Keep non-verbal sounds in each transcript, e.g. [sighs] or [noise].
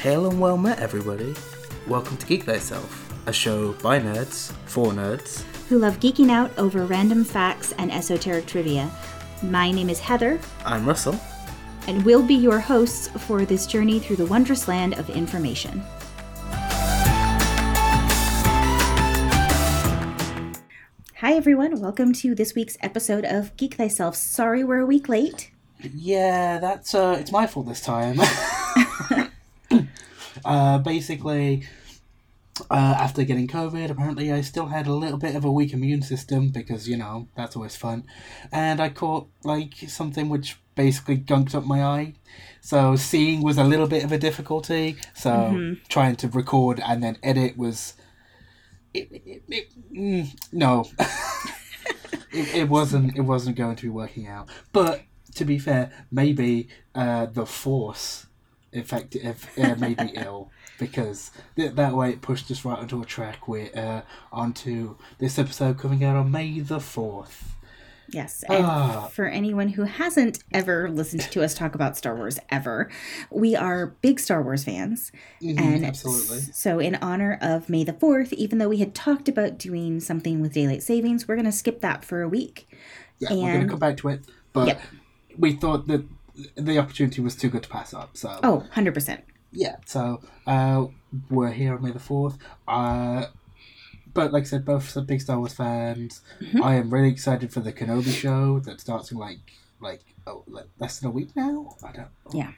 Hail and well met, everybody. Welcome to Geek Thyself, a show by nerds, for nerds. who love geeking out over random facts and esoteric trivia. My name is Heather, I'm Russell. and we'll be your hosts for this journey through the wondrous land of information. Hi, everyone. Welcome to this week's episode of Geek Thyself. Sorry we're a week late. Yeah, that's uh, it's my fault this time. [laughs] uh, basically, uh, after getting COVID, apparently I still had a little bit of a weak immune system because you know that's always fun, and I caught like something which basically gunked up my eye. So seeing was a little bit of a difficulty. So trying to record and then edit was. It, it, it, mm, no, [laughs] it, it wasn't. It wasn't going to be working out. But to be fair, maybe uh, the force effective uh, made me [laughs] ill because th- that way it pushed us right onto a track with uh, onto this episode coming out on May the fourth. Yes, and Ah. for anyone who hasn't ever listened to us talk about Star Wars ever, we are big Star Wars fans. and Mm-hmm, absolutely. so, in honor of May the 4th, even though we had talked about doing something with daylight savings, we're going to skip that for a week. Yeah, we're going to come back to it, but Yep. we thought that the opportunity was too good to pass up. So Oh, 100%. yeah, so uh, we're here on May the fourth. Uh, but like I said, both are big Star Wars fans. Mm-hmm. I am really excited for the Kenobi show that starts in like like oh like less than a week now. I don't. Yeah.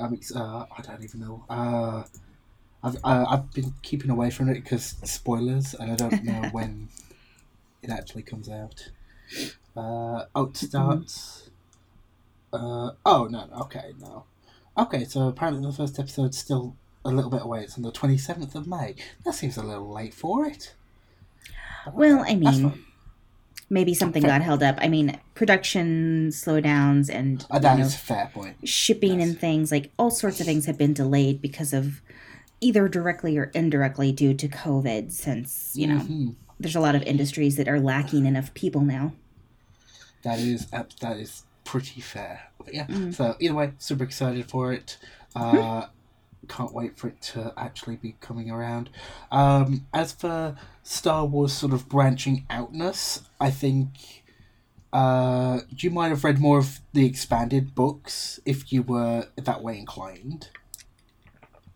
I mean, uh, I don't even know. Uh, I've uh, I've been keeping away from it because spoilers, and I don't know [laughs] when it actually comes out. Uh, oh, it starts. Uh, oh no, no, okay, no, okay. So apparently the first episode's still a little bit away. It's on the twenty seventh of May. That seems a little late for it. Well, okay, I mean, maybe something Fair. got held up. I mean, production slowdowns and Uh, that you know, is a fair point. shipping yes. and things, like all sorts of things have been delayed because of either directly or indirectly due to COVID, since, you know, Mhm. there's a lot of industries that are lacking enough people now. That is ab- that is pretty fair. But yeah. Mm. So either way, super excited for it. Uh, can't wait for it to actually be coming around. Um, as for Star Wars sort of branching outness, I think. Uh, you might have read more of the expanded books if you were that way inclined?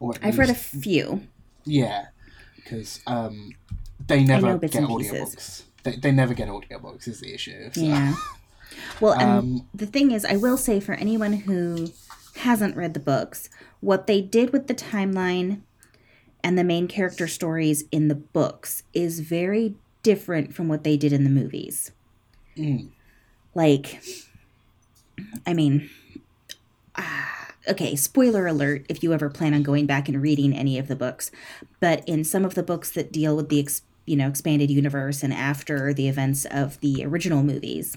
Or I've read a few. yeah, because um, they never get audiobooks. They, they never get audiobooks is the issue. So. Yeah. [laughs] Well, and Um, the thing is, I will say for anyone who hasn't read the books, what they did with the timeline and the main character stories in the books is very different from what they did in the movies. Mm. Like, I mean, ah, okay, spoiler alert if you ever plan on going back and reading any of the books, but in some of the books that deal with the ex- you know expanded universe and after the events of the original movies,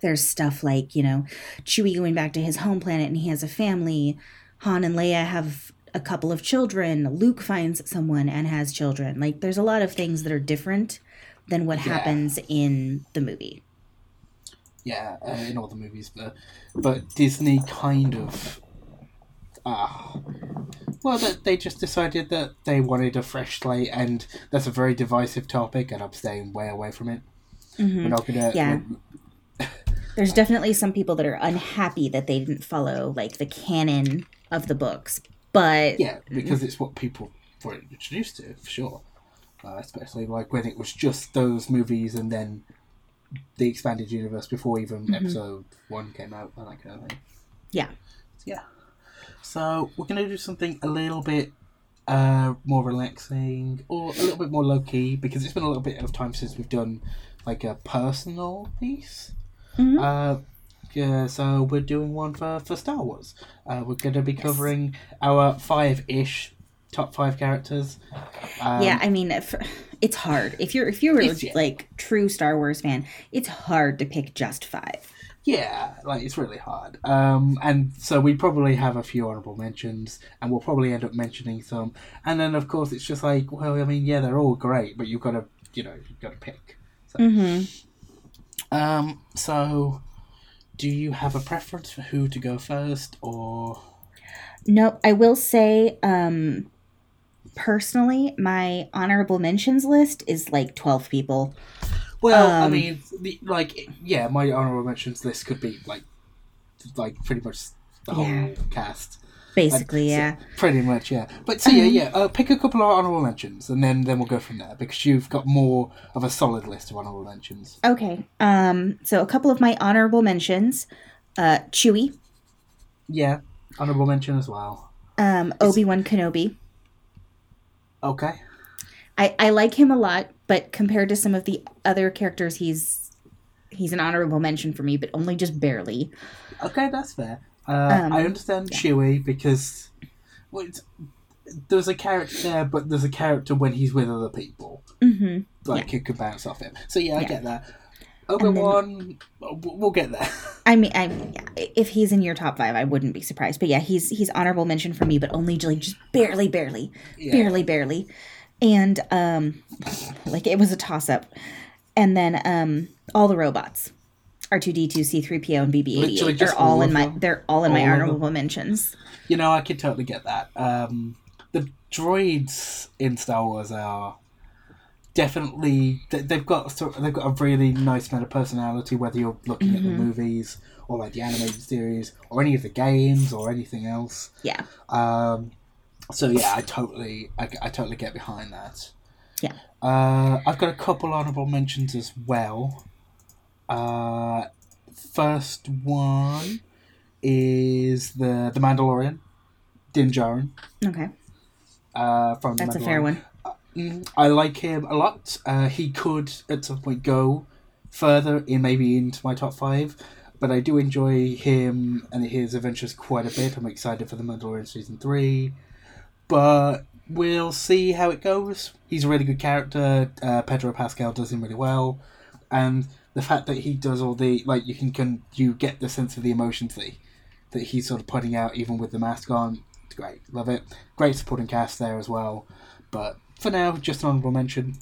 there's stuff like you know Chewie going back to his home planet and he has a family. Han and Leia have a couple of children. Luke finds someone and has children. Like there's a lot of things that are different than what Yeah. happens in the movie. yeah, uh, in all the movies, but but Disney kind of, uh, well, they, they just decided that they wanted a fresh slate, and that's a very divisive topic, and I'm staying way away from it. We're not gonna, Yeah. There's definitely some people that are unhappy that they didn't follow like the canon of the books, but yeah, because it's what people were introduced to for sure. Uh, especially like when it was just those movies, and then the expanded universe before even episode one came out, and that kind of thing. yeah. Yeah. So we're gonna do something a little bit uh, more relaxing or a little bit more low key because it's been a little bit of time since we've done like a personal piece. Mhm. Uh, yeah, so we're doing one for, for Star Wars. Uh, we're going to be covering our five ish top five characters. Um, yeah, I mean, if, it's hard. If you're if you're a, yeah. like true Star Wars fan, it's hard to pick just five. Yeah, like it's really hard. Um, and so we probably have a few honorable mentions, and we'll probably end up mentioning some. And then, of course, it's just like, well, I mean, yeah, they're all great, but you've got to, you know, you've got to pick. So, Mm-hmm. Um, so do you have a preference for who to go first, or Nope. I will say, um, personally, my honorable mentions list is like 12 people. Well, I Um, mean, the, like, yeah, my honorable mentions list could be like, like pretty much the whole Yeah. cast. Basically, So- yeah. Pretty much, yeah. But so yeah, Um, yeah. Uh, pick a couple of honorable mentions, and then then we'll go from there because you've got more of a solid list of honorable mentions. Okay. Um, so a couple of my honorable mentions. Uh, Chewie, Yeah, honorable mention as well. um, Obi Wan Kenobi. Okay. I, I like him a lot, but compared to some of the other characters, he's he's an honorable mention for me, but only just barely. Okay, that's fair. Uh, Um, I understand Chewie because well, there's a character there, but there's a character when he's with other people, hmm like who could bounce off him. So yeah, I Yeah. get that. Obi Wan, we'll get there. [laughs] I mean, I if he's in your top five, I wouldn't be surprised. But yeah, he's he's honorable mention for me, but only like just barely, barely, Yeah. barely, barely. And um, like it was a toss up. And then um, all the robots, R two D two, C three PO, and BB eighty Literally eight. They're all all in my them? they're all in my All honorable mentions. You know, I could totally get that. Um, the droids in Star Wars are definitely they- they've got they've got a really nice amount of personality. Whether you're looking at the Mhm. movies or like the animated series or any of the games or anything else. Yeah. Um, so yeah, I totally I, I totally get behind that. Yeah. Uh, I've got a couple honorable mentions as well. Uh, first one is the the Mandalorian, Din Djarin. Okay, Uh, from that's a fair one. Mm, I like him a lot. Uh, he could at some point go further in maybe into my top five, but I do enjoy him and his adventures quite a bit. I'm excited for the Mandalorian season three, but we'll see how it goes. He's a really good character. Uh, Pedro Pascal does him really well, and the fact that he does all the like you can, can you get the sense of the emotions that he, that he's sort of putting out even with the mask on. It's great, love it. Great supporting cast there as well, but for now, just an honorable mention.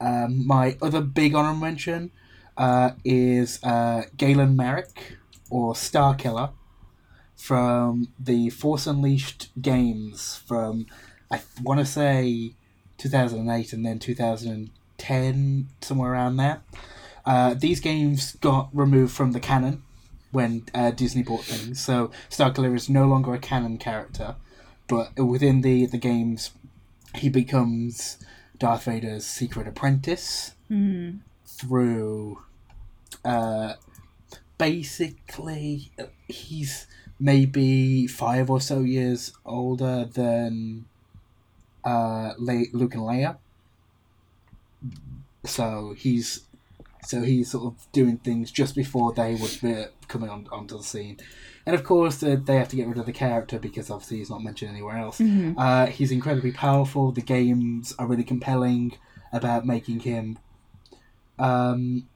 Um, my other big honorable mention uh, is uh, Galen Marek or Star Killer from the Force Unleashed games from I want to say 2008 and then 2010 somewhere around there. Uh, these games got removed from the canon when uh, Disney bought things, so Starkiller is no longer a canon character, but within the the games he becomes Darth Vader's secret apprentice Mm. through uh, basically he's maybe five or so years older than uh, Le- Luke and Leia. So he's so he's sort of doing things just before they would be coming on onto the scene, and of course uh, they have to get rid of the character because obviously he's not mentioned anywhere else. Mhm. Uh, he's incredibly powerful. The games are really compelling about making him um,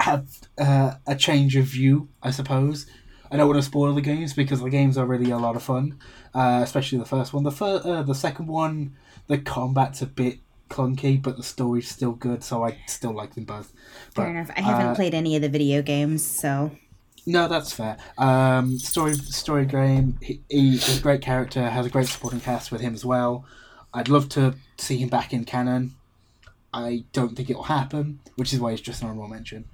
have uh, a change of view, I suppose. I don't want to spoil the games because the games are really a lot of fun, uh, especially the first one. The fir- uh, the second one, the combat's a bit clunky, but the story's still good, so I still like them both. Fair enough. I haven't uh, played any of the video games, so No, that's fair. Um, story story game. He, he is a great character. Has a great supporting cast with him as well. I'd love to see him back in canon. I don't think it will happen, which is why he's just an honorable mention.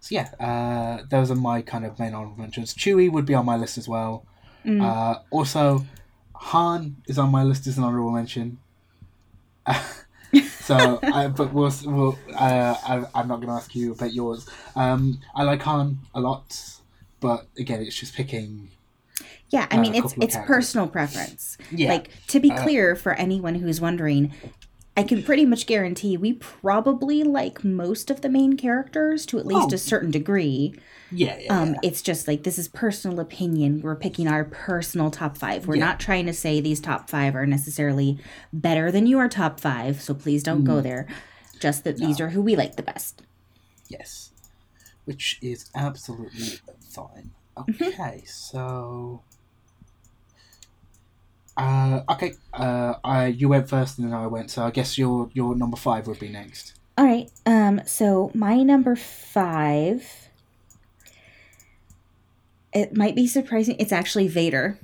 So yeah, uh, those are my kind of main honorable mentions. Chewie would be on my list as well. Mm. Uh, also, Han is on my list as an honorable mention. [laughs] so, I, but we'll, we'll uh, I, I'm not going to ask you about yours. Um, I like Han a lot, but again, it's just picking. yeah. I uh, mean, it's it's personal preference. Yeah, Like to be Uh, clear for anyone who's wondering, I can pretty much guarantee we probably like most of the main characters to at least Oh. a certain degree. Yeah, yeah. Um, yeah. it's just like this is personal opinion. We're picking our personal top five. We're Yeah. not trying to say these top five are necessarily better than your top five. So please don't go there. Just that these Mm. Are who we like the best. Yes, which is absolutely fine. Mm-hmm. Okay, so. Uh, okay, uh, I you went first and then I went, so I guess your your number five would be next. All right. Um. So my number five it might be surprising. It's actually Vader.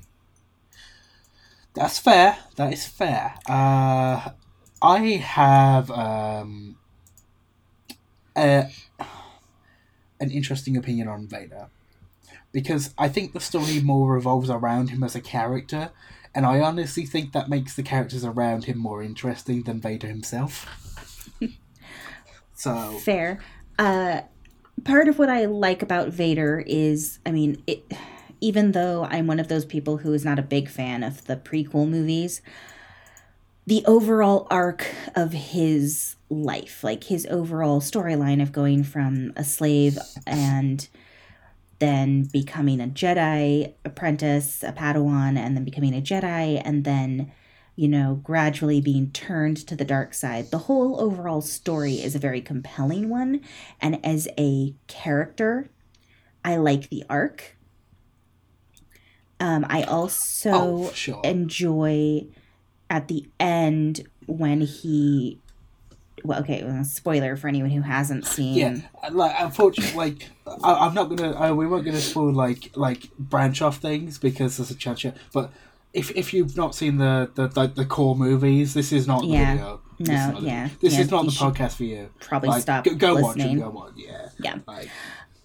That's fair. That is fair. Uh, I have um, a, an interesting opinion on Vader because I think the story more revolves around him as a character, and I honestly think that makes the characters around him more interesting than Vader himself. [laughs] so fair. Uh, part of what I like about Vader is, I mean, it, even though I'm one of those people who is not a big fan of the prequel movies, the overall arc of his life, like his overall storyline of going from a slave and then becoming a Jedi apprentice, a Padawan, and then becoming a Jedi, and then, you know, gradually being turned to the dark side. The whole overall story is a very compelling one. And as a character, I like the arc. Um, I also Oh, sure. enjoy at the end when he well okay well, spoiler for anyone who hasn't seen yeah, like unfortunately, like I, I'm not gonna. I, we weren't gonna spoil like like branch off things because there's a chance. But if if you've not seen the the the, the core movies, this is not the Yeah. video. No, is not the- yeah, This yeah, is not the podcast for you. probably Like, stop go, go watch it. Go watch. Yeah. Yeah. Like,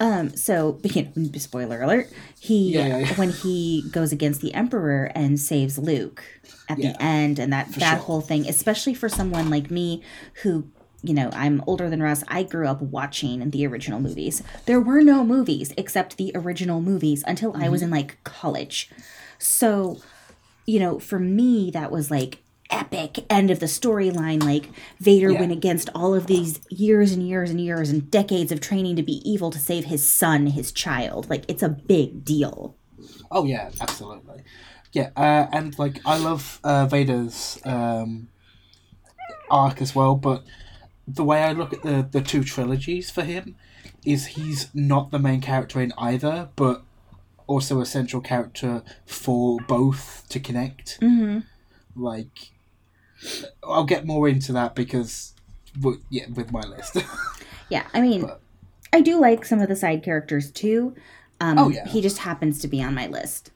Um, so you know, spoiler alert. He Yeah, yeah, when he goes against the Emperor and saves Luke at Yeah, the end, and that that sure. whole thing, especially for someone like me who. You know, I'm older than Russ. I grew up watching the original movies. There were no movies except the original movies until I Mm-hmm. was in like college. So, you know, for me, that was like epic end of the storyline. Like Vader Yeah. went against all of these years and years and years and decades of training to be evil to save his son, his child. Like it's a big deal. oh yeah, absolutely. Yeah, uh, and like I love uh, Vader's um, arc as well, but the way I look at the the two trilogies for him is he's not the main character in either, but also a central character for both to connect. Mm-hmm. Like, I'll get more into that because, yeah, with my list. [laughs] Yeah, I mean, But- I do like some of the side characters too. Um, Oh, yeah. He just happens to be on my list.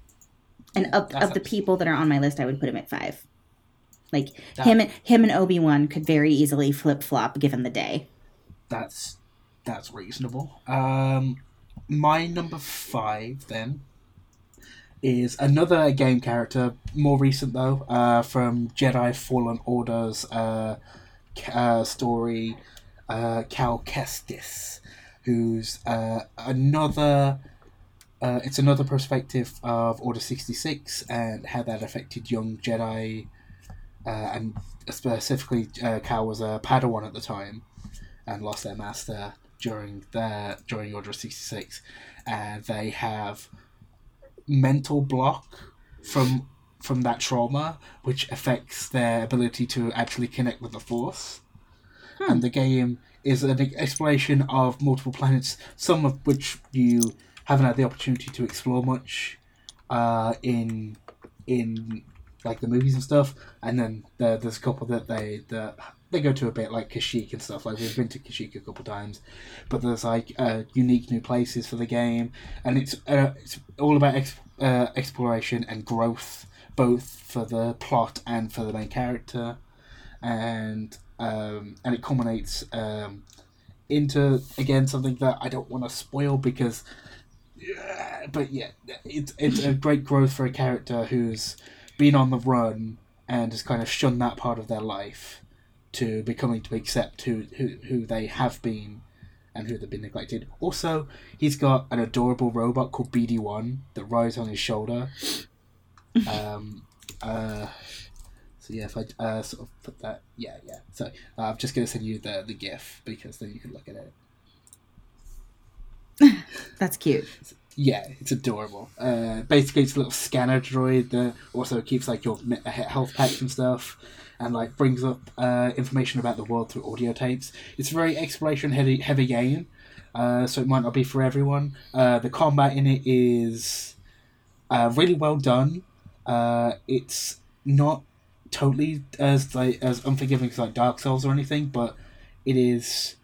And Yeah, of, of the people that are on my list, I would put him at five. Like That- him, and him and Obi Wan could very easily flip flop given the day. that's that's reasonable. Um, my number five then is another game character, more recent though, uh, from Jedi Fallen Order's uh, uh, story, uh, Cal Kestis, who's uh, another. Uh, it's another perspective of Order sixty six and how that affected young Jedi, and specifically, Cal was a Padawan at the time, and lost their master during their during Order sixty six, and they have mental block from from that trauma, which affects their ability to actually connect with the Force. And the game is an exploration of multiple planets, some of which you haven't had the opportunity to explore much uh, in in like the movies and stuff. And then there, there's a couple that they that they go to a bit like Kashyyyk and stuff. Like we've been to Kashyyyk a couple times, but there's like uh, unique new places for the game, and it's uh, it's all about ex- uh, exploration and growth, both for the plot and for the main character, and um, and it culminates um, into again something that I don't want to spoil because. But yeah, it's it's a great growth for a character who's been on the run and has kind of shunned that part of their life to becoming to accept who, who, who they have been and who they've been neglected. Also, he's got an adorable robot called BD1 that rides on his shoulder. [laughs] Um, uh, so yeah, if I uh, sort of put that, yeah, yeah. So uh, I'm just gonna send you the the GIF because then you can look at it. [laughs] That's cute. Yeah, it's adorable. Uh, basically, it's a little scanner droid that also keeps like your health packs and stuff, and like brings up uh, information about the world through audio tapes. It's a very exploration heavy heavy game, uh, so it might not be for everyone. Uh, the combat in it is uh, really well done. Uh, it's not totally as like as unforgiving as like Dark Souls or anything, but it is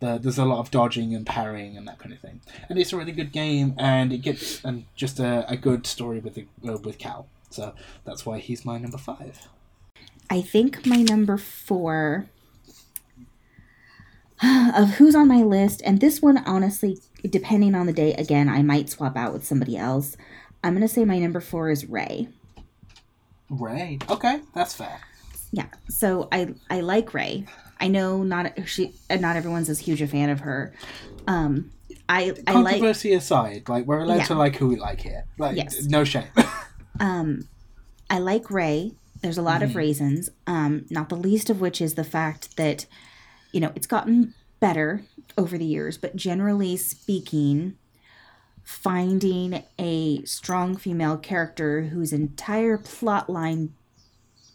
The, there's a lot of dodging and parrying and that kind of thing, and it's a really good game, and it gets and just a, a good story with the, uh, with Cal. So that's why he's my number five. I think my number four [sighs] of who's on my list, and this one, honestly, depending on the day, again, I might swap out with somebody else. I'm going to say my number four is Rey. Rey. Okay, that's fair. Yeah. So I I like Rey. I know not she not everyone's as huge a fan of her. Um, I I like Controversy aside, like we're allowed Yeah. to like who we like here. Like Yes. no shame. [laughs] um, I like Rey. There's a lot Mm-hmm. of reasons. Um, not the least of which is the fact that you know it's gotten better over the years, but generally speaking, finding a strong female character whose entire plot line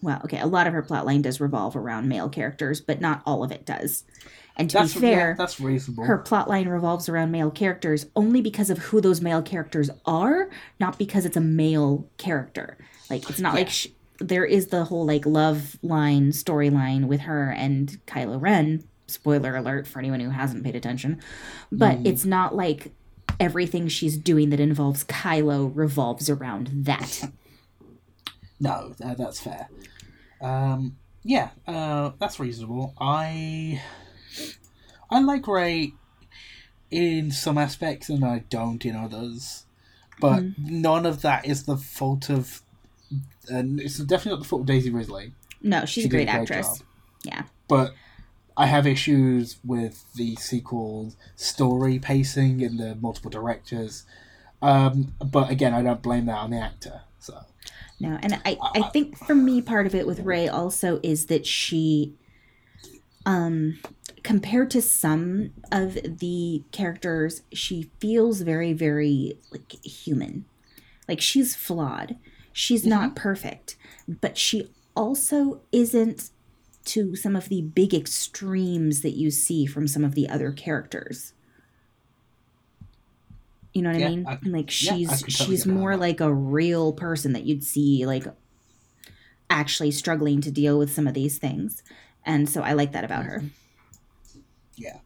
well, okay, a lot of her plot line does revolve around male characters, but not all of it does. And to that's be fair, yeah, that's reasonable. her plot line revolves around male characters only because of who those male characters are, not because it's a male character. Like it's not like sh- there is the whole like love line storyline with her and Kylo Ren. Spoiler alert for anyone who hasn't paid attention, but it's not like everything she's doing that involves Kylo revolves around that. [laughs] No, uh, that's fair. Um, yeah, uh, that's reasonable. I I like Rey in some aspects, and I don't in others. But none of that is the fault of. And it's definitely not the fault of Daisy Ridley. No, she's She a did great actress. job. Yeah. But I have issues with the sequel story pacing and the multiple directors. Um, but again, I don't blame that on the actor. So No, and I, I think for me part of it with Rey also is that she um compared to some of the characters, she feels very, very like human. Like she's flawed. She's not mm-hmm. perfect. But she also isn't to some of the big extremes that you see from some of the other characters. You know what Yeah, I mean? I- And like she's can totally she's more like a real person that you'd see like actually struggling to deal with some of these things. And so I like that about her. Mm-hmm. Yeah.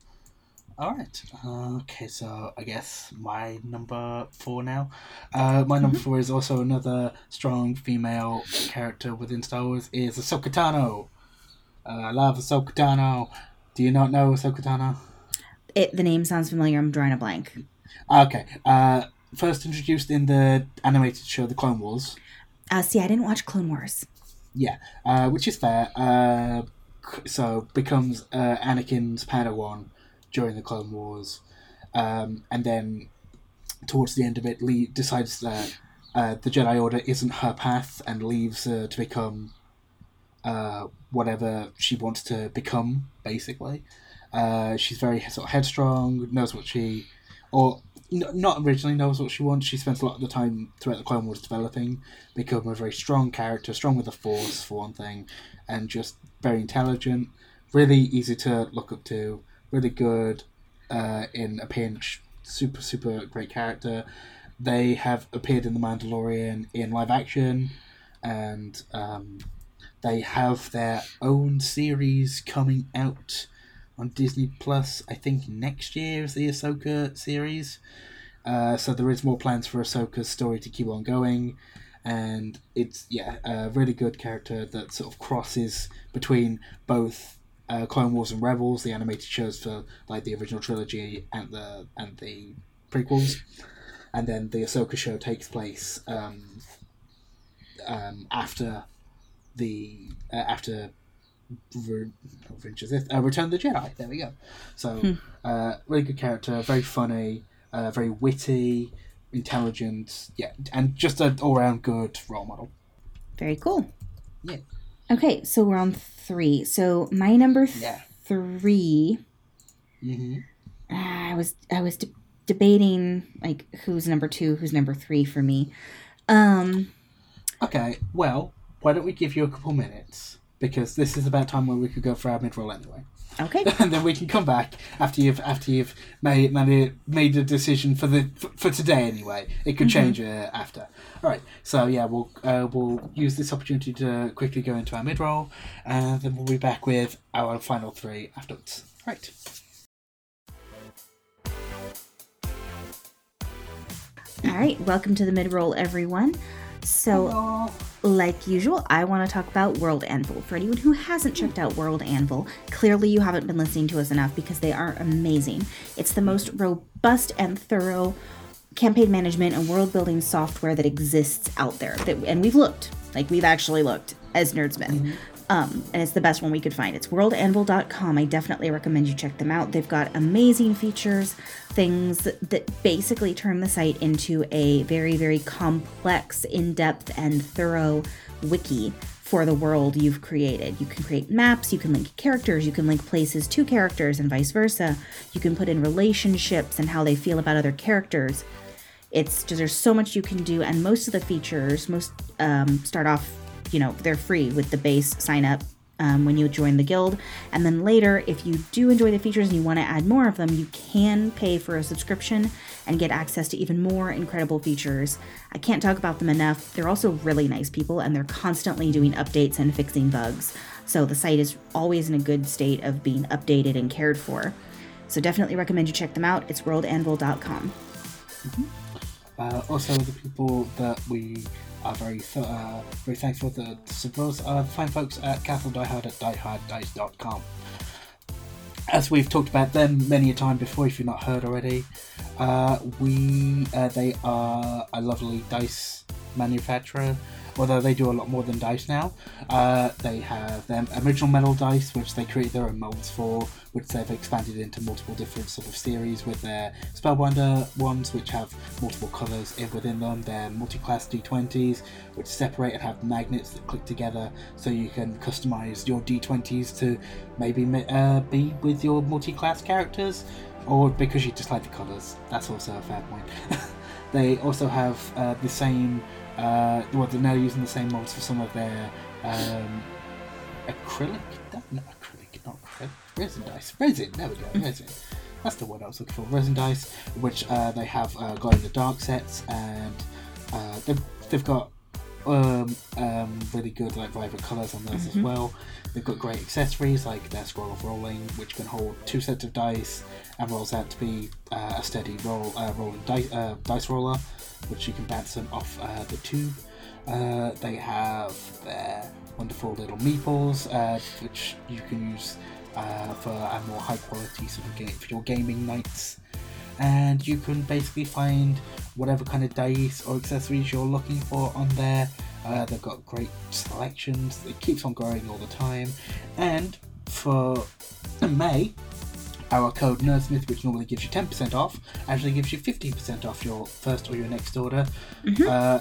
All right. Uh, okay, so I guess my number four now. Uh, my number four is also another strong female character within Star Wars. Is Ahsoka Tano. Uh, I love Ahsoka Tano. Do you not know Ahsoka Tano? It the name sounds familiar. I'm drawing a blank. Okay. Uh, first introduced in the animated show The Clone Wars. Uh, see, I didn't watch Clone Wars. Yeah, uh, which is fair. Uh, so becomes uh, Anakin's Padawan during the Clone Wars, um, and then towards the end of it, Lee decides that uh, the Jedi Order isn't her path and leaves her to become uh, whatever she wants to become. Basically, uh, she's very sort of headstrong, knows what she, or not originally knows what she wants. She spends a lot of the time throughout the Clone Wars developing, become a very strong character, strong with the Force for one thing, and just very intelligent, really easy to look up to, really good uh, in a pinch, super super great character. They have appeared in The Mandalorian in live action, and um, they have their own series coming out on Disney Plus. I think next year is the Ahsoka series. Uh, so there is more plans for Ahsoka's story to keep on going, and it's yeah a really good character that sort of crosses between both uh, Clone Wars and Rebels, the animated shows for like the original trilogy and the and the prequels, and then the Ahsoka show takes place um, um, after the uh, after Re- not Revenge of uh, Return of the Jedi. There we go. So, uh, really good character, very funny, uh, very witty, intelligent, yeah, and just an all round good role model. Very cool. Yeah. Okay, so we're on three. So my number th- Yeah. three. hmm ah, I was I was de- debating like who's number two, who's number three for me. Um, Okay, well, why don't we give you a couple minutes because this is about time where we could go for our mid roll anyway. Okay. [laughs] and then we can come back after you've after you've made made a, made a decision for the for, for today anyway. It could mm-hmm. change uh, after. All right. So yeah, we'll uh, we'll use this opportunity to quickly go into our mid roll, and then we'll be back with our final three afterwards. All right. All right, welcome to the mid roll, everyone. So, Hello. like usual, I want to talk about World Anvil. For anyone who hasn't checked out World Anvil, clearly you haven't been listening to us enough because they are amazing. It's the most robust and thorough campaign management and world building software that exists out there. That, and we've looked, like we've actually looked as Nerdsmith. Mm-hmm. Um, and it's the best one we could find. It's worldanvil.com. I definitely recommend you check them out. They've got amazing features, things that basically turn the site into a very, very complex, in depth, and thorough wiki for the world you've created. You can create maps, you can link characters, you can link places to characters, and vice versa. You can put in relationships and how they feel about other characters. It's just there's so much you can do, and most of the features most um, start off, you know, they're free with the base sign up um, when you join the guild, and then later, if you do enjoy the features and you want to add more of them, you can pay for a subscription and get access to even more incredible features. I can't talk about them enough. They're also really nice people, and they're constantly doing updates and fixing bugs. So the site is always in a good state of being updated and cared for. So definitely recommend you check them out. It's worldanvil.com. Uh, also, the people that we are very th- uh, very thankful to support the fine folks at Castle Die Hard at dieharddice.com. As we've talked about them many a time before, if you've not heard already, uh, we uh, they are a lovely dice manufacturer. Although they do a lot more than dice now, uh, they have their original metal dice, which they create their own molds for, which they've expanded into multiple different sort of series with their Spellbinder ones, which have multiple colours in within them. Their multi-class D20s, which separate and have magnets that click together, so you can customize your D20s to maybe uh, be with your multi-class characters, or because you just like the colours. That's also a fair point. [laughs] they also have uh, the same. Uh, well, they're now using the same molds for some of their um, acrylic. No, acrylic, not acrylic. Resin dice. Resin. There we go. Resin. That's the one I was looking for. Resin dice, which uh, they have uh, glow in the dark sets, and uh, they've, they've got um, um, really good like vibrant colours on those as well. They've got great accessories like their scroll of rolling, which can hold two sets of dice and rolls out to be uh, a steady roll uh, rolling dice, uh, dice roller, which you can bounce them off uh, the tube. Uh, they have their wonderful little meeples, uh, which you can use uh, for a more high quality sort of game for your gaming nights. And you can basically find whatever kind of dice or accessories you're looking for on there. Uh, they've got great selections. It keeps on growing all the time. And for May, our code Nerdsmith, which normally gives you 10% off, actually gives you 15% off your first or your next order. Uh,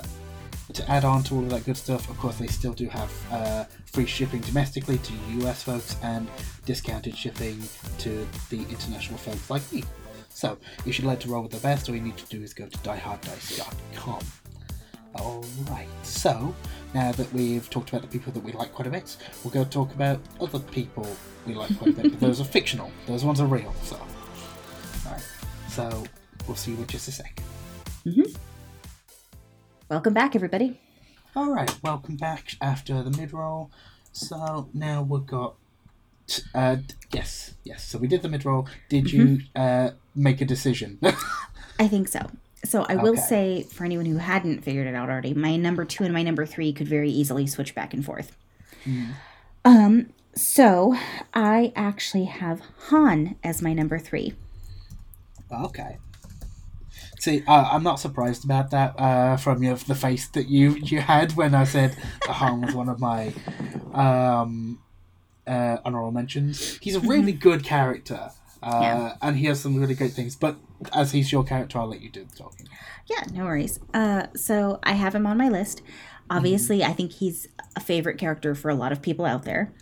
to add on to all of that good stuff, of course, they still do have uh, free shipping domestically to US folks and discounted shipping to the international folks like me. So, if you'd like to roll with the best, all you need to do is go to dieharddice.com. Alright, so now that we've talked about the people that we like quite a bit, we'll go talk about other people we like quite a bit, but those are fictional. Those ones are real, so. Alright, so we'll see you in just a sec. Welcome back, everybody. Alright, welcome back after the mid roll. So now we've got. Uh, yes, yes. So we did the mid roll. Did you uh, make a decision? [laughs] I think so. So I will Okay. say, for anyone who hadn't figured it out already, my number two and my number three could very easily switch back and forth. Um, so I actually have Han as my number three. okay. See, uh, I'm not surprised about that uh, from your, the face that you, you had when I said that Han was one of my um, uh, honorable mentions. He's a really good character. Uh, Yeah. And he has some really great things. But as he's your character, I'll let you do the talking. Yeah, no worries. Uh, so I have him on my list. Obviously, I think he's a favorite character for a lot of people out there.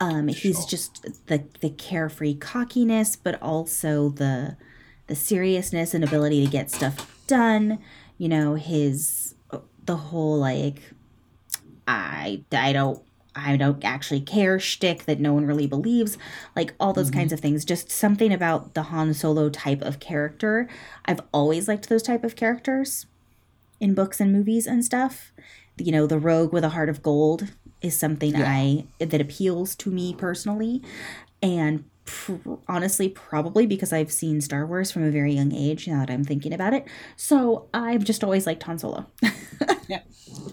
Um, he's just the the carefree cockiness, but also the the seriousness and ability to get stuff done. You know, his the whole like I I don't I don't actually care shtick that no one really believes, like all those mm-hmm. kinds of things. Just something about the Han Solo type of character. I've always liked those type of characters in books and movies and stuff. You know, the rogue with a heart of gold is something Yeah. I that appeals to me personally. And pr- honestly probably because I've seen Star Wars from a very young age now that I'm thinking about it. So I've just always liked Han Solo. [laughs] yeah,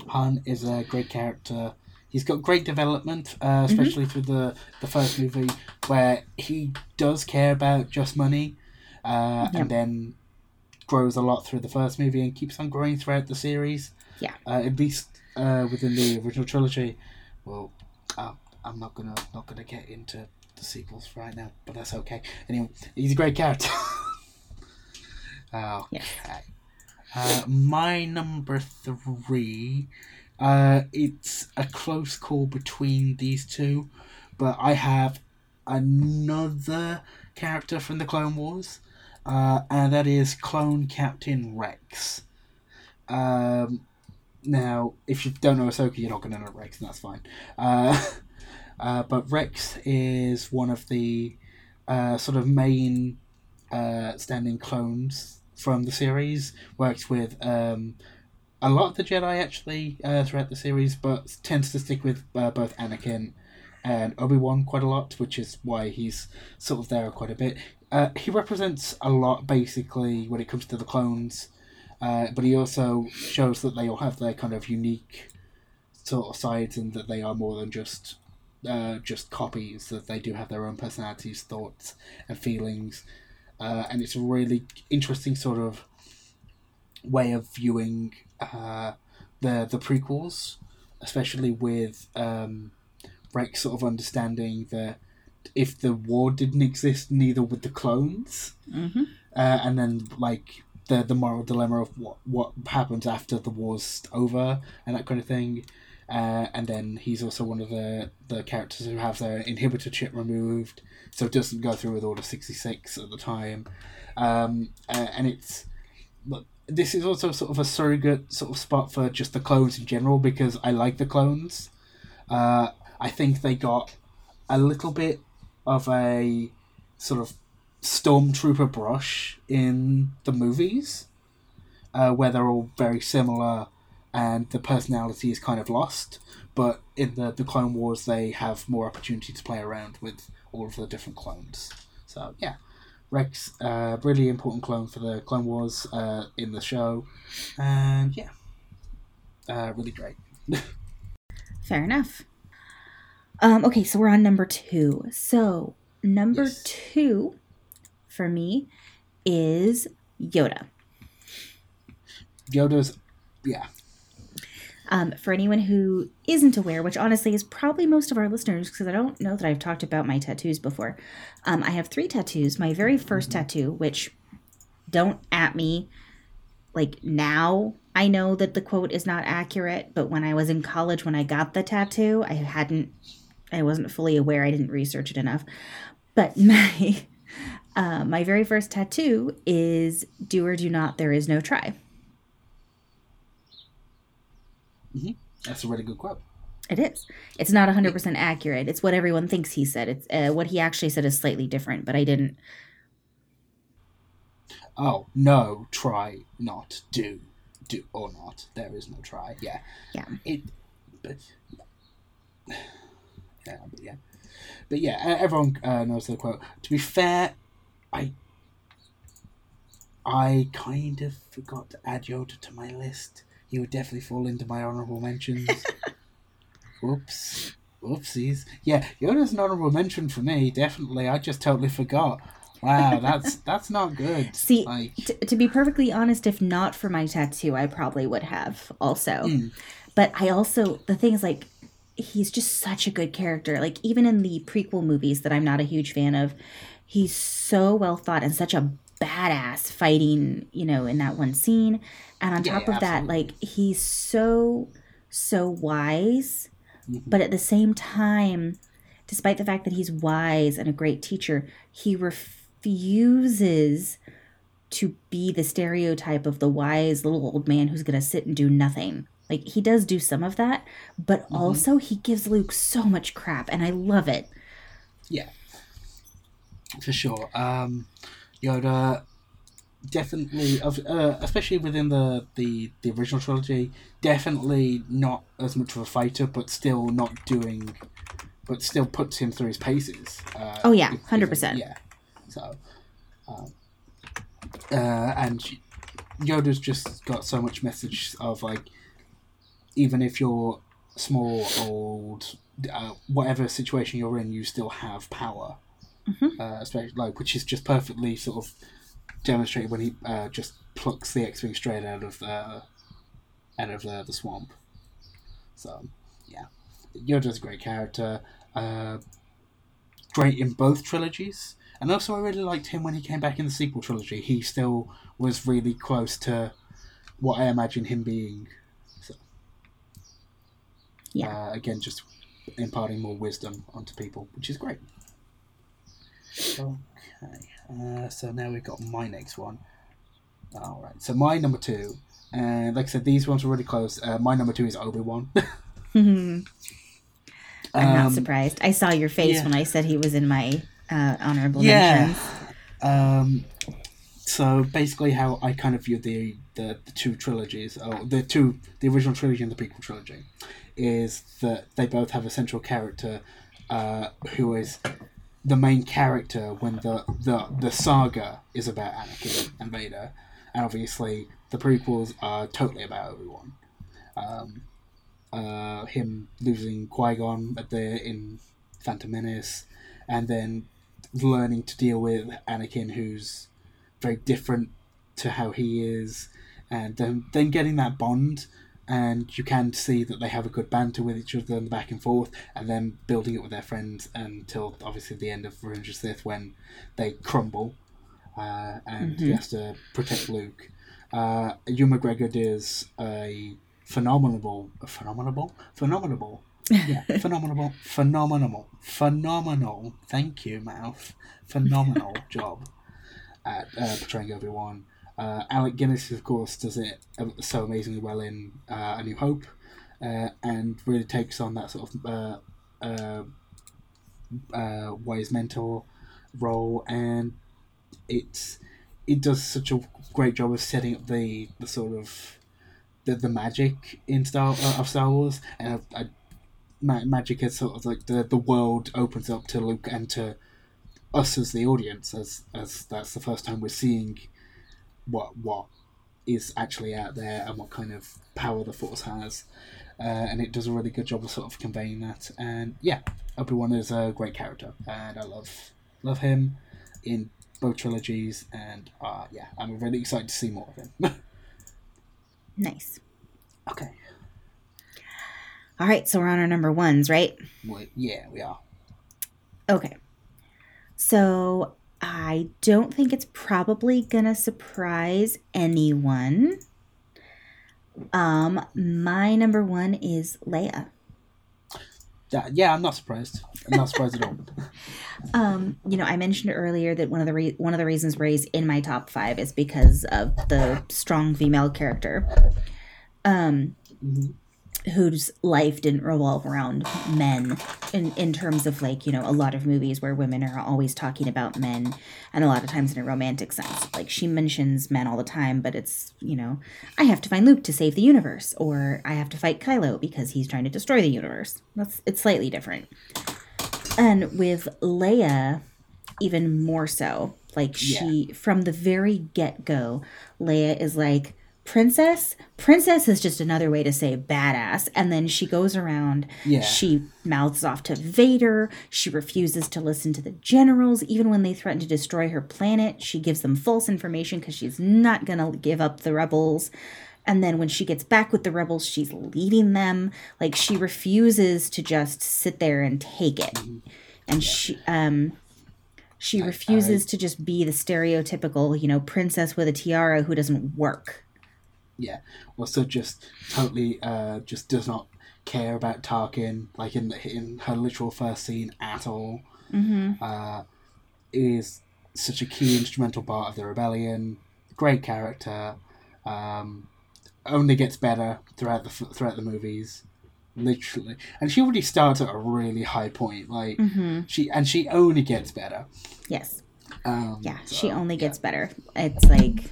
Han is a great character. He's got great development, uh, especially mm-hmm. through the the first movie where he does care about just money, uh, yep. and then grows a lot through the first movie and keeps on growing throughout the series. Yeah, uh, at least uh, within the original trilogy. Well, uh, I'm not gonna not gonna get into the sequels right now, but that's okay. Anyway, he's a great character. [laughs] okay. Yes. Uh, my number three, uh, it's a close call between these two, but I have another character from the Clone Wars, uh, and that is Clone Captain Rex. Um, now, if you don't know Ahsoka, you're not going to know Rex, and that's fine. Uh, [laughs] uh, but Rex is one of the uh, sort of main uh, standing clones from the series. Works with um, a lot of the Jedi actually uh, throughout the series, but tends to stick with uh, both Anakin and Obi Wan quite a lot, which is why he's sort of there quite a bit. Uh, he represents a lot basically when it comes to the clones, uh, but he also shows that they all have their kind of unique sort of sides and that they are more than just uh, just copies, that they do have their own personalities, thoughts, and feelings. Uh, and it's a really interesting sort of way of viewing uh, the the prequels, especially with um, Rex sort of understanding that if the war didn't exist, neither would the clones, mm-hmm. uh, and then like the the moral dilemma of what what happens after the war's over and that kind of thing. Uh, and then he's also one of the, the characters who have their inhibitor chip removed, so it doesn't go through with Order 66 at the time. Um, uh, and it's. This is also sort of a surrogate sort of spot for just the clones in general because I like the clones. Uh, I think they got a little bit of a sort of stormtrooper brush in the movies, uh, where they're all very similar and the personality is kind of lost. But in the, the Clone Wars, they have more opportunity to play around with all of the different clones. So, yeah. Rex, uh, really important clone for the Clone Wars uh, in the show. And, yeah. Uh, really great. [laughs] Fair enough. Um, okay, so we're on number two. So, number yes. two for me is Yoda. Yoda's, yeah, um, for anyone who isn't aware, which honestly is probably most of our listeners, because I don't know that I've talked about my tattoos before. Um, I have three tattoos. My very 1st tattoo, which don't at me, like now I know that the quote is not accurate, but when I was in college, when I got the tattoo, I hadn't, I wasn't fully aware. I didn't research it enough. But [laughs] my, uh, my very first tattoo is "Do or do not. There is no try." Mm-hmm. That's a really good quote. It is. It's not 100% accurate. It's what everyone thinks he said. It's uh, what he actually said is slightly different, but I didn't. Oh, no, try not, do, do or not. There is no try. Yeah. Yeah. It, but, [sighs] yeah, but yeah. But yeah, everyone uh, knows the quote. To be fair, I I kind of forgot to add Yoda to my list he would definitely fall into my honorable mentions. [laughs] Whoops. Whoopsies. Yeah, Yoda's an honorable mention for me, definitely. I just totally forgot. Wow, that's [laughs] that's not good. See, like... t- to be perfectly honest, if not for my tattoo, I probably would have also. Mm. But I also the thing is like he's just such a good character. Like even in the prequel movies that I'm not a huge fan of, he's so well thought and such a badass fighting, you know, in that one scene. And on yeah, top of that, like he's so so wise, mm-hmm. but at the same time, despite the fact that he's wise and a great teacher, he refuses to be the stereotype of the wise little old man who's going to sit and do nothing. Like he does do some of that, but mm-hmm. also he gives Luke so much crap and I love it. Yeah. For sure. Um Yoda definitely, uh, especially within the, the the original trilogy, definitely not as much of a fighter, but still not doing but still puts him through his paces. Uh, Oh, yeah, if- 100%. Yeah. So, um, uh, and Yoda's just got so much message of like, even if you're small, old, uh, whatever situation you're in, you still have power. Mhm. Uh, especially like, which is just perfectly sort of demonstrated when he uh, just plucks the X-wing straight out of the out of the, the swamp. So, yeah, Yoda's a great character. Uh, great in both trilogies, and also I really liked him when he came back in the sequel trilogy. He still was really close to what I imagine him being. So, Yeah. Uh, again, just imparting more wisdom onto people, which is great. Okay, uh, so now we've got my next one. All right, so my number two, and like I said, these ones were really close. Uh, my number two is Obi Wan. [laughs] [laughs] I'm not Um, surprised. I saw your face yeah. when I said he was in my uh, honorable Yeah. mentions. Um, so basically, how I kind of view the, the the two trilogies, or the two the original trilogy and the prequel trilogy, is that they both have a central character uh, who is the main character when the, the the saga is about Anakin and Vader, and obviously the prequels are totally about Obi Wan. Um, uh, him losing Qui Gon at the in Phantom Menace, and then learning to deal with Anakin, who's very different to how he is, and then then getting that bond, and you can see that they have a good banter with each other and back and forth, and then building it with their friends until obviously the end of Revenge of Sith when they crumble, uh, and he Mhm. has to protect Luke. Uh, Ewan McGregor does a phenomenal, phenomenal, phenomenal yeah, [laughs] phenomenal, phenomenal, phenomenal. Thank you, mouth. Phenomenal [laughs] job at uh, portraying Obi Wan. Uh, Alec Guinness, of course, does it uh, so amazingly well in uh, A New Hope, uh, and really takes on that sort of uh, uh, uh, wise mentor role, and it's it does such a great job of setting up the the sort of the, the magic in Star of Star Wars, and I, I ma- magic is sort of like the the world opens up to Luke and to us as the audience, as as that's the first time we're seeing what what is actually out there and what kind of power the Force has, uh, and it does a really good job of sort of conveying that. And yeah, Obi Wan is a great character, and I love love him in both trilogies, and uh, yeah, I'm really excited to see more of him. [laughs] Nice. okay, All right, so we're on our number ones, right? well, yeah, we are. Okay. So I don't think it's probably gonna surprise anyone. Um, my number one is Leia. Yeah, yeah, I'm not surprised. I'm not surprised at all. [laughs] Um, you know, I mentioned earlier that one of the re- one of the reasons Rey's in my top five is because of the strong female character, um, Mhm. Whose life didn't revolve around men. In in terms of like you know a lot of movies where women are always talking about men, and a lot of times in a romantic sense. Like she mentions men all the time, but it's you know I have to find Luke to save the universe, or I have to fight Kylo because he's trying to destroy the universe. That's it's slightly different. And with Leia, even more so. Like she, from the very get go, Leia is like, Princess? Princess is just another way to say badass. And then she goes around, Yeah. she mouths off to Vader. She refuses to listen to the generals. Even when they threaten to destroy her planet, she gives them false information because she's not going to give up the rebels. And then when she gets back with the rebels, she's leading them. Like she refuses to just sit there and take it. And she um she refuses to just be the stereotypical, you know, princess with a tiara who doesn't work. Yeah, also just totally uh, just does not care about Tarkin, like in the, in her literal first scene at all. Mm-hmm. Uh, is such a key instrumental part of the rebellion. Great character. Um, only gets better throughout the throughout the movies, literally. And she already starts at a really high point. Like Mm-hmm. she and she only gets better. Yes. Um, Yeah, so, she only yeah. gets better. It's like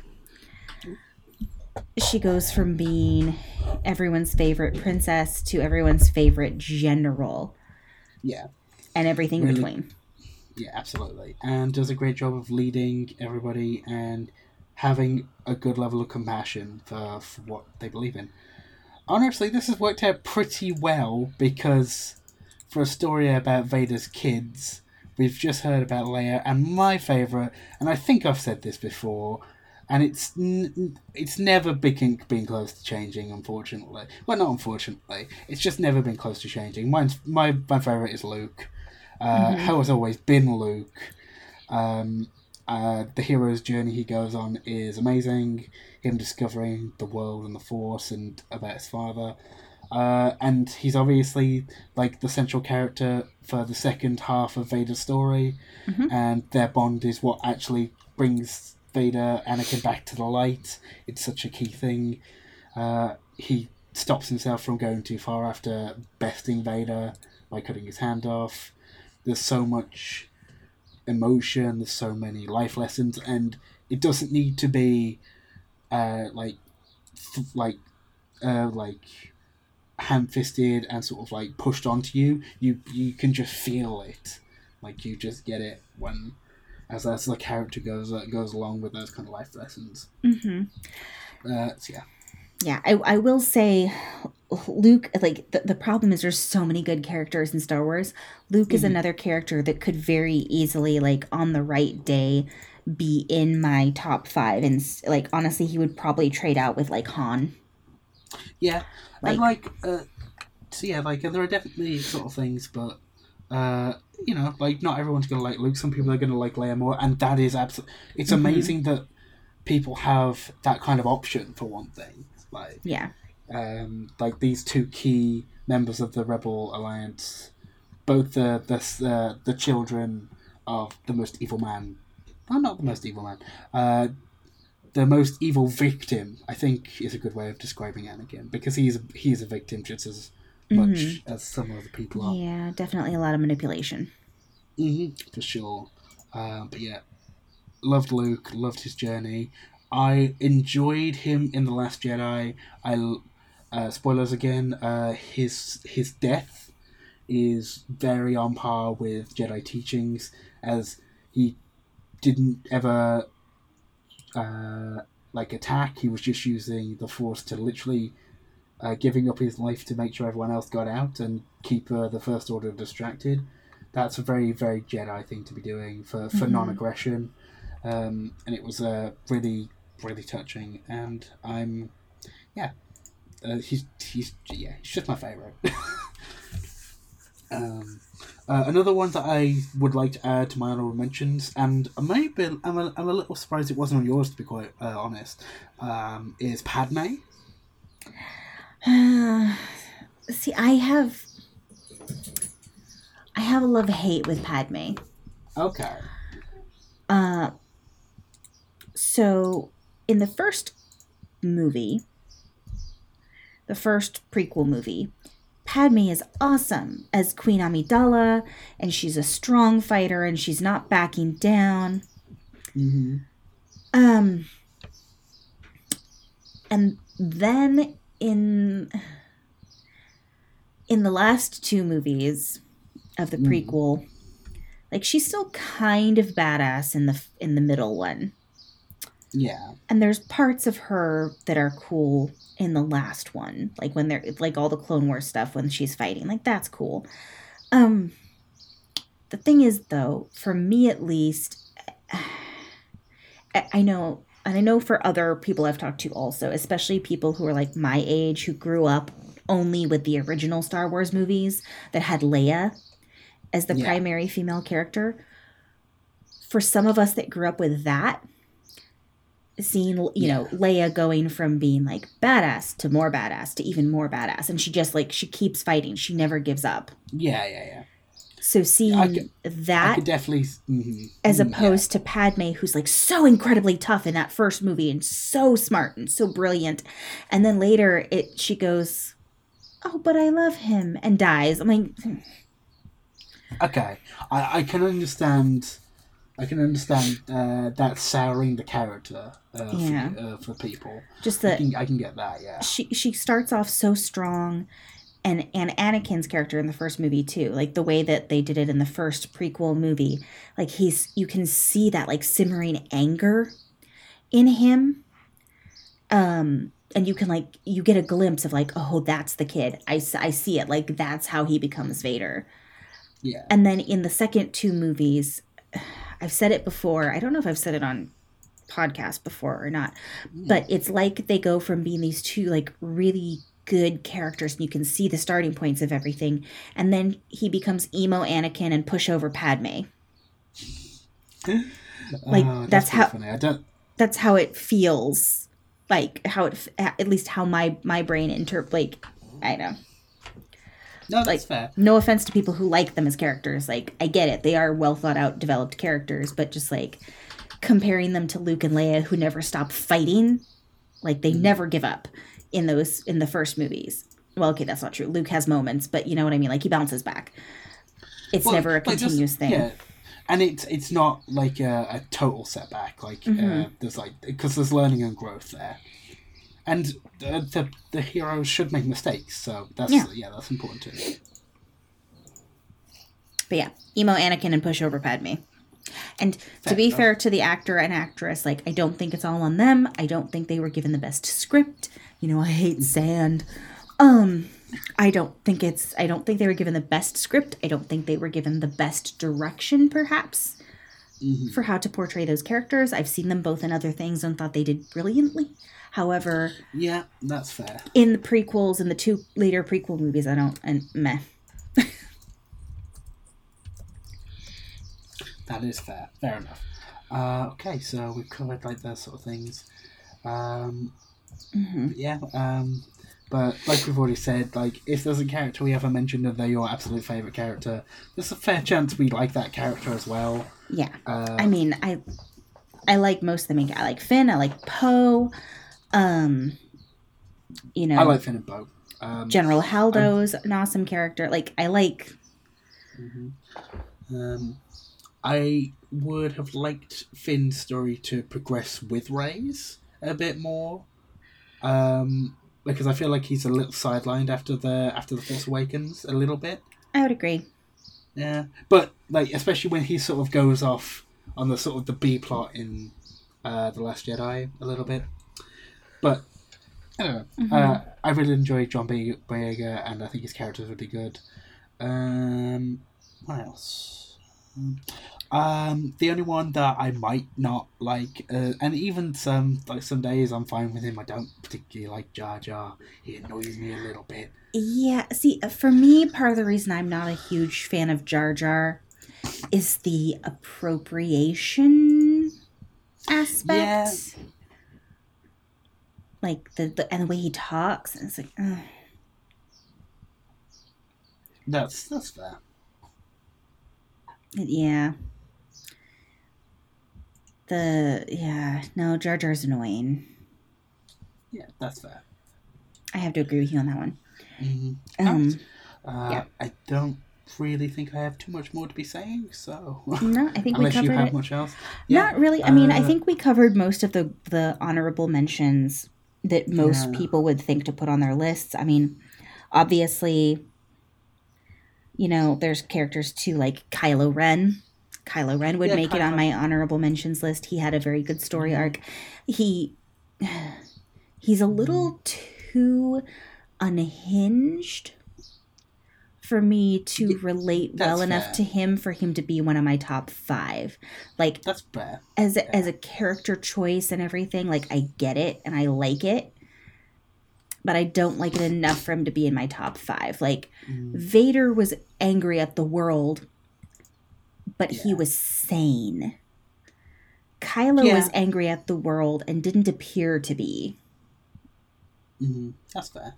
she goes from being everyone's favorite princess to everyone's favorite general. Yeah. and everything Really- between. Yeah, absolutely. And does a great job of leading everybody and having a good level of compassion for, for what they believe in. Honestly, this has worked out pretty well because for a story about Vader's kids, we've just heard about Leia and my favourite, and I think I've said this before, and it's n- it's never been, been close to changing, unfortunately. Well, not unfortunately, it's just never been close to changing. Mine's, my, my favourite is Luke. Uh, How has always been Luke. Um, uh, the hero's journey he goes on is amazing. Him discovering the world and the Force and about his father. Uh, and he's obviously like the central character for the second half of Vader's story. Mhm. And their bond is what actually brings Vader, Anakin back to the light. It's such a key thing. Uh, he stops himself from going too far after besting Vader by cutting his hand off. There's so much emotion, there's so many life lessons, and it doesn't need to be uh, like th- like uh, like ham-fisted and sort of like pushed onto you. You you can just feel it, like you just get it when as as the character goes uh, goes along with those kind of life lessons. hmm Uh, so yeah, Yeah, I, I will say, Luke, like, the, the problem is there's so many good characters in Star Wars. Luke is Mhm. another character that could very easily, like, on the right day, be in my top five. And, like, honestly, he would probably trade out with, like, Han. yeah, Like- and like uh, so yeah, like there are definitely sort of things, but. Uh, you know, like not everyone's gonna like Luke. Some people are gonna like Leia more, and that is absolutely. It's Mhm. amazing that people have that kind of option for one thing. Like, Yeah. um, like these two key members of the Rebel Alliance, both the the uh, the children of the most evil man, well, not the most evil man, uh, the most evil victim. I think is a good way of describing Anakin because he's he's a victim just as much as some other people are. Yeah, definitely a lot of manipulation. hmm for sure. Um, but yeah, loved Luke, loved his journey. I enjoyed him in the Last Jedi. I uh, spoilers again. Uh, his his death is very on par with Jedi teachings, as he didn't ever uh, like attack. He was just using the Force to literally. Uh, giving up his life to make sure everyone else got out and keep uh, the First Order distracted that's a very very Jedi thing to be doing for for Mhm. non-aggression, um, and it was uh, really really touching. And I'm yeah, uh, he's he's yeah he's just my favorite. [laughs] um, uh, another one that I would like to add to my honorable mentions, and maybe I'm a, I'm a little surprised it wasn't on yours to be quite uh, honest, um, is Padme. [sighs] See, I have. I have a love hate with Padme. Okay. Uh, so in the first movie, the first prequel movie, Padme is awesome as Queen Amidala, and she's a strong fighter, and she's not backing down. hmm Um, and then in in the last two movies of the Mhm. prequel, like she's still kind of badass in the in the middle one, Yeah. and there's parts of her that are cool in the last one, like when they're like all the Clone Wars stuff when she's fighting, like that's cool. Um, the thing is, though, for me at least, [sighs] I I know, and I know for other people I've talked to also, especially people who are like my age who grew up only with the original Star Wars movies that had Leia as the Yeah. primary female character. For some of us that grew up with that, seeing you know Leia going from being like badass to more badass to even more badass, and she just like she keeps fighting, she never gives up. Yeah. Yeah. Yeah. So seeing I could- I that could definitely. mhm. as Mm, yeah. opposed to Padme, who's like so incredibly tough in that first movie and so smart and so brilliant, and then later it she goes, "Oh, but I love him," and dies. I'm like, Okay, I, I can understand. I can understand uh, that souring the character uh, Yeah. for, uh, for people. just I that can, I can get that. Yeah. she she starts off so strong, and and Anakin's character in the first movie too. Like the way that they did it in the first prequel movie, like he's you can see that like simmering anger in him. Um and you can like you get a glimpse of like oh that's the kid. I I see it like that's how he becomes Vader. Yeah. And then in the second two movies, [sighs] I've said it before. I don't know if I've said it on podcast before or not, but it's like they go from being these two like really good characters and you can see the starting points of everything and then he becomes emo Anakin and pushover Padme. [gasps] Like, Oh, that's pretty how- funny. I don't. That's how it feels. Like how it at least how my my brain inter like I know. No, that's like- fair. No offense to people who like them as characters. Like I get it. They are well thought out developed characters, but just like comparing them to Luke and Leia who never stop fighting, like they mm. never give up in those in the first movies. Well, okay, that's not true. Luke has moments, but you know what I mean. Like he bounces back. It's Well, never a like, just- continuous thing. Yeah, and it's it's not like a, a total setback. Like uh, Mhm. there's like because there's learning and growth there, and uh, the the heroes should make mistakes. So that's Yeah. yeah, that's important too. But yeah, emo Anakin and pushover Padme. And to be enough. fair to the actor and actress, like I don't think it's all on them. I don't think they were given the best script. You know, I hate sand. Um, I don't think it's I don't think they were given the best script. I don't think they were given the best direction perhaps Mhm. for how to portray those characters. I've seen them both in other things and thought they did brilliantly. However, Yeah, that's fair. in the prequels and the two later prequel movies, I don't and meh. That is fair. Fair enough. Uh, okay, so we've covered like those sort of things. Um, hmm yeah. Um, but like we've already said, like if there's a character we ever mentioned and they're your absolute favorite character, there's a fair chance we like that character as well. Yeah. Uh, I mean, I I like most of the main. guy. I like Finn. I like Poe. Um, you know, I like Finn and Poe. Um, General Holdo's an awesome character. Like I like. mhm. Um, I would have liked Finn's story to progress with Rey's a bit more, um, because I feel like he's a little sidelined after the after the Force Awakens a little bit. I would agree. Yeah, but like especially when he sort of goes off on the sort of the B plot in uh, the Last Jedi a little bit. But I don't know. Mm-hmm. Uh, I really enjoy John Boyega, and I think his character is really good. Um, what else? Um, the only one that I might not like, uh, and even some like some days I'm fine with him. I don't particularly like Jar Jar. He annoys me a little bit. Yeah. See, for me, part of the reason I'm not a huge fan of Jar Jar is the appropriation aspect. Yeah. Like the, the and the way he talks, and it's like, ugh. That's that's fair. Yeah. The yeah no Jar Jar's annoying. Yeah, that's fair. I have to agree with you on that one. hmm Um, Uh, Yeah. I don't really think I have too much more to be saying, so [laughs] no, I think we [laughs] unless you covered have it. much else. Not really. I mean, I uh, think we covered most of the the honorable mentions that most Yeah. people would think to put on their lists. I mean, obviously, you know, there's characters too like Kylo Ren. Kylo Ren would Yeah, make it on my honorable mentions list. He had a very good story mm-hmm. arc. He he's a mm-hmm. little too unhinged for me to relate well enough fair. to him for him to be one of my top 5. Like That's fair. as a, as a character choice and everything like i get it and i like it but i don't like it enough for him to be in my top five like Mm. vader was angry at the world but he was sane kylo Yeah. was angry at the world and didn't appear to be hmm That's fair.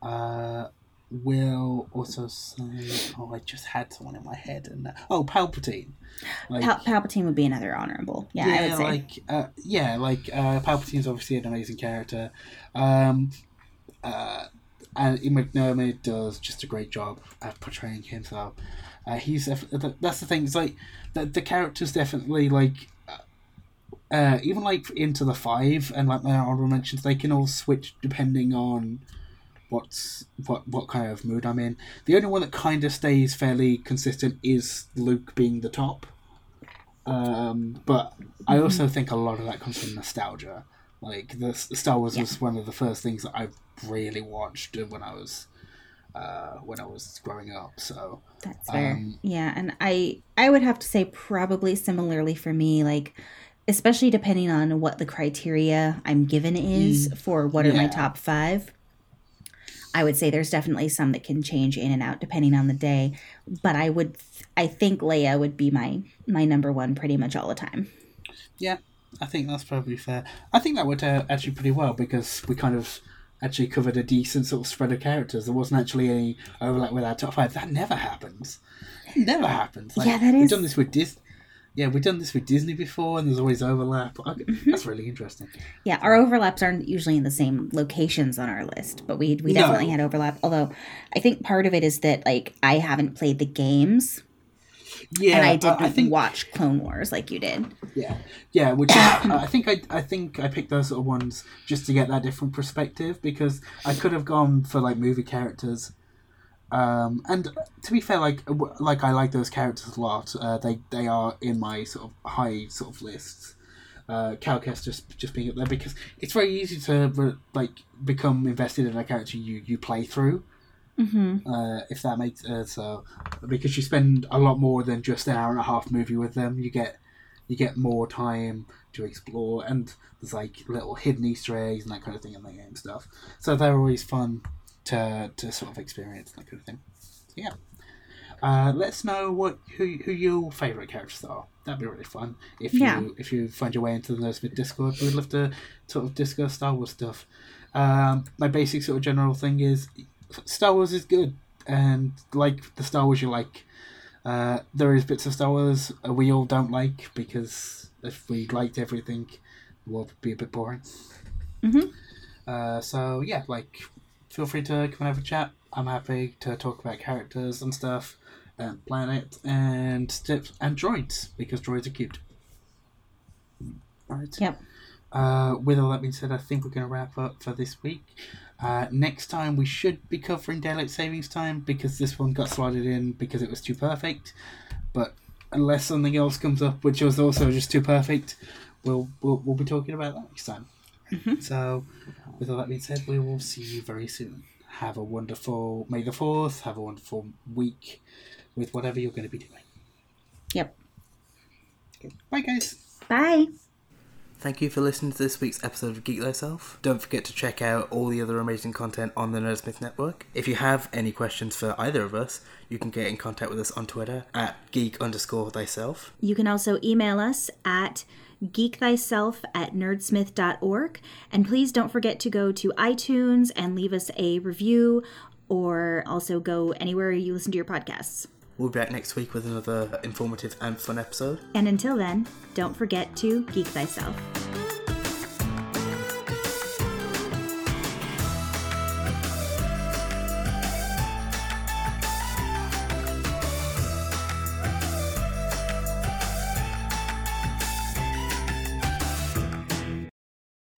Uh, will also say, oh, I just had someone in my head, and oh, Palpatine. Like, Pal- palpatine would be another honorable yeah, i would say like uh, yeah, like uh, Palpatine's obviously an amazing character, um, uh, and Ian McDiarmid does just a great job at portraying him. So uh, he's that's the thing. It's like the the characters definitely like. Uh, even like into the five and like my honorable mentions, they can all switch depending on what's what what kind of mood I'm in. The only one that kind of stays fairly consistent is Luke being the top. Um, but I also think a lot of that comes from nostalgia. Like the Star Wars was one of the first things that I really watched when I was uh, when I was growing up. So That's fair. Um, yeah, and I I would have to say probably similarly for me, like especially depending on what the criteria I'm given is mm, for what yeah. are my top five. I would say there's definitely some that can change in and out depending on the day, but I would I think Leia would be my my number one pretty much all the time. Yeah, I think that's probably fair. I think that would uh, actually pretty well because we kind of actually covered a decent sort of spread of characters. There wasn't actually any overlap with our top five. That never happens. It never happens. Like, yeah, that is. We've done this with Disney. Yeah, we've done this with Disney before, and there's always overlap. Mm-hmm. That's really interesting. Yeah, our overlaps aren't usually in the same locations on our list, but we we definitely no. had overlap. Although, I think part of it is that like I haven't played the games, yeah, and I didn't I think, watch Clone Wars like you did. Yeah, yeah. Which I think I I think I picked those sort of ones just to get that different perspective because I could have gone for like movie characters. Um, and to be fair, like like I like those characters a lot. Uh, they they are in my sort of high sort of lists. Uh, just just being up there because it's very easy to like become invested in a character you you play through. Mm-hmm. Uh, if that makes uh, so, because you spend a lot more than just an hour and a half movie with them, you get you get more time to explore, and there's like little hidden Easter eggs and that kind of thing in the game stuff. So they're always fun to to sort of experience that kind of thing. So, yeah. Uh, let us know what who, who your favourite characters are. That'd be really fun. If yeah. you if you find your way into the Nerdsmith Discord, we'd love to sort of discuss Star Wars stuff. Um, my basic sort of general thing is Star Wars is good, and like the Star Wars you like, uh, there is bits of Star Wars we all don't like because if we liked everything, the world would be a bit boring. Mm-hmm. Uh, so yeah, like feel free to come and have a chat. I'm happy to talk about characters and stuff, and planet and tips and droids because droids are cute. Right. Yep. Uh, with all that being said, I think we're going to wrap up for this week. Uh, next time we should be covering daylight savings time because this one got slotted in because it was too perfect. But unless something else comes up which was also just too perfect, we'll we'll, we'll be talking about that next time. Mm-hmm. So, with all that being said, we will see you very soon. Have a wonderful May the Fourth. Have a wonderful week with whatever you're going to be doing. Yep. Bye, guys. Bye. Thank you for listening to this week's episode of Geek Thyself. Don't forget to check out all the other amazing content on the Nerdsmith Network. If you have any questions for either of us, you can get in contact with us on Twitter at geek underscore thyself. You can also email us at geekthyself at nerdsmith.org. And please don't forget to go to iTunes and leave us a review or also go anywhere you listen to your podcasts. We'll be back next week with another informative and fun episode. And until then, don't forget to geek thyself.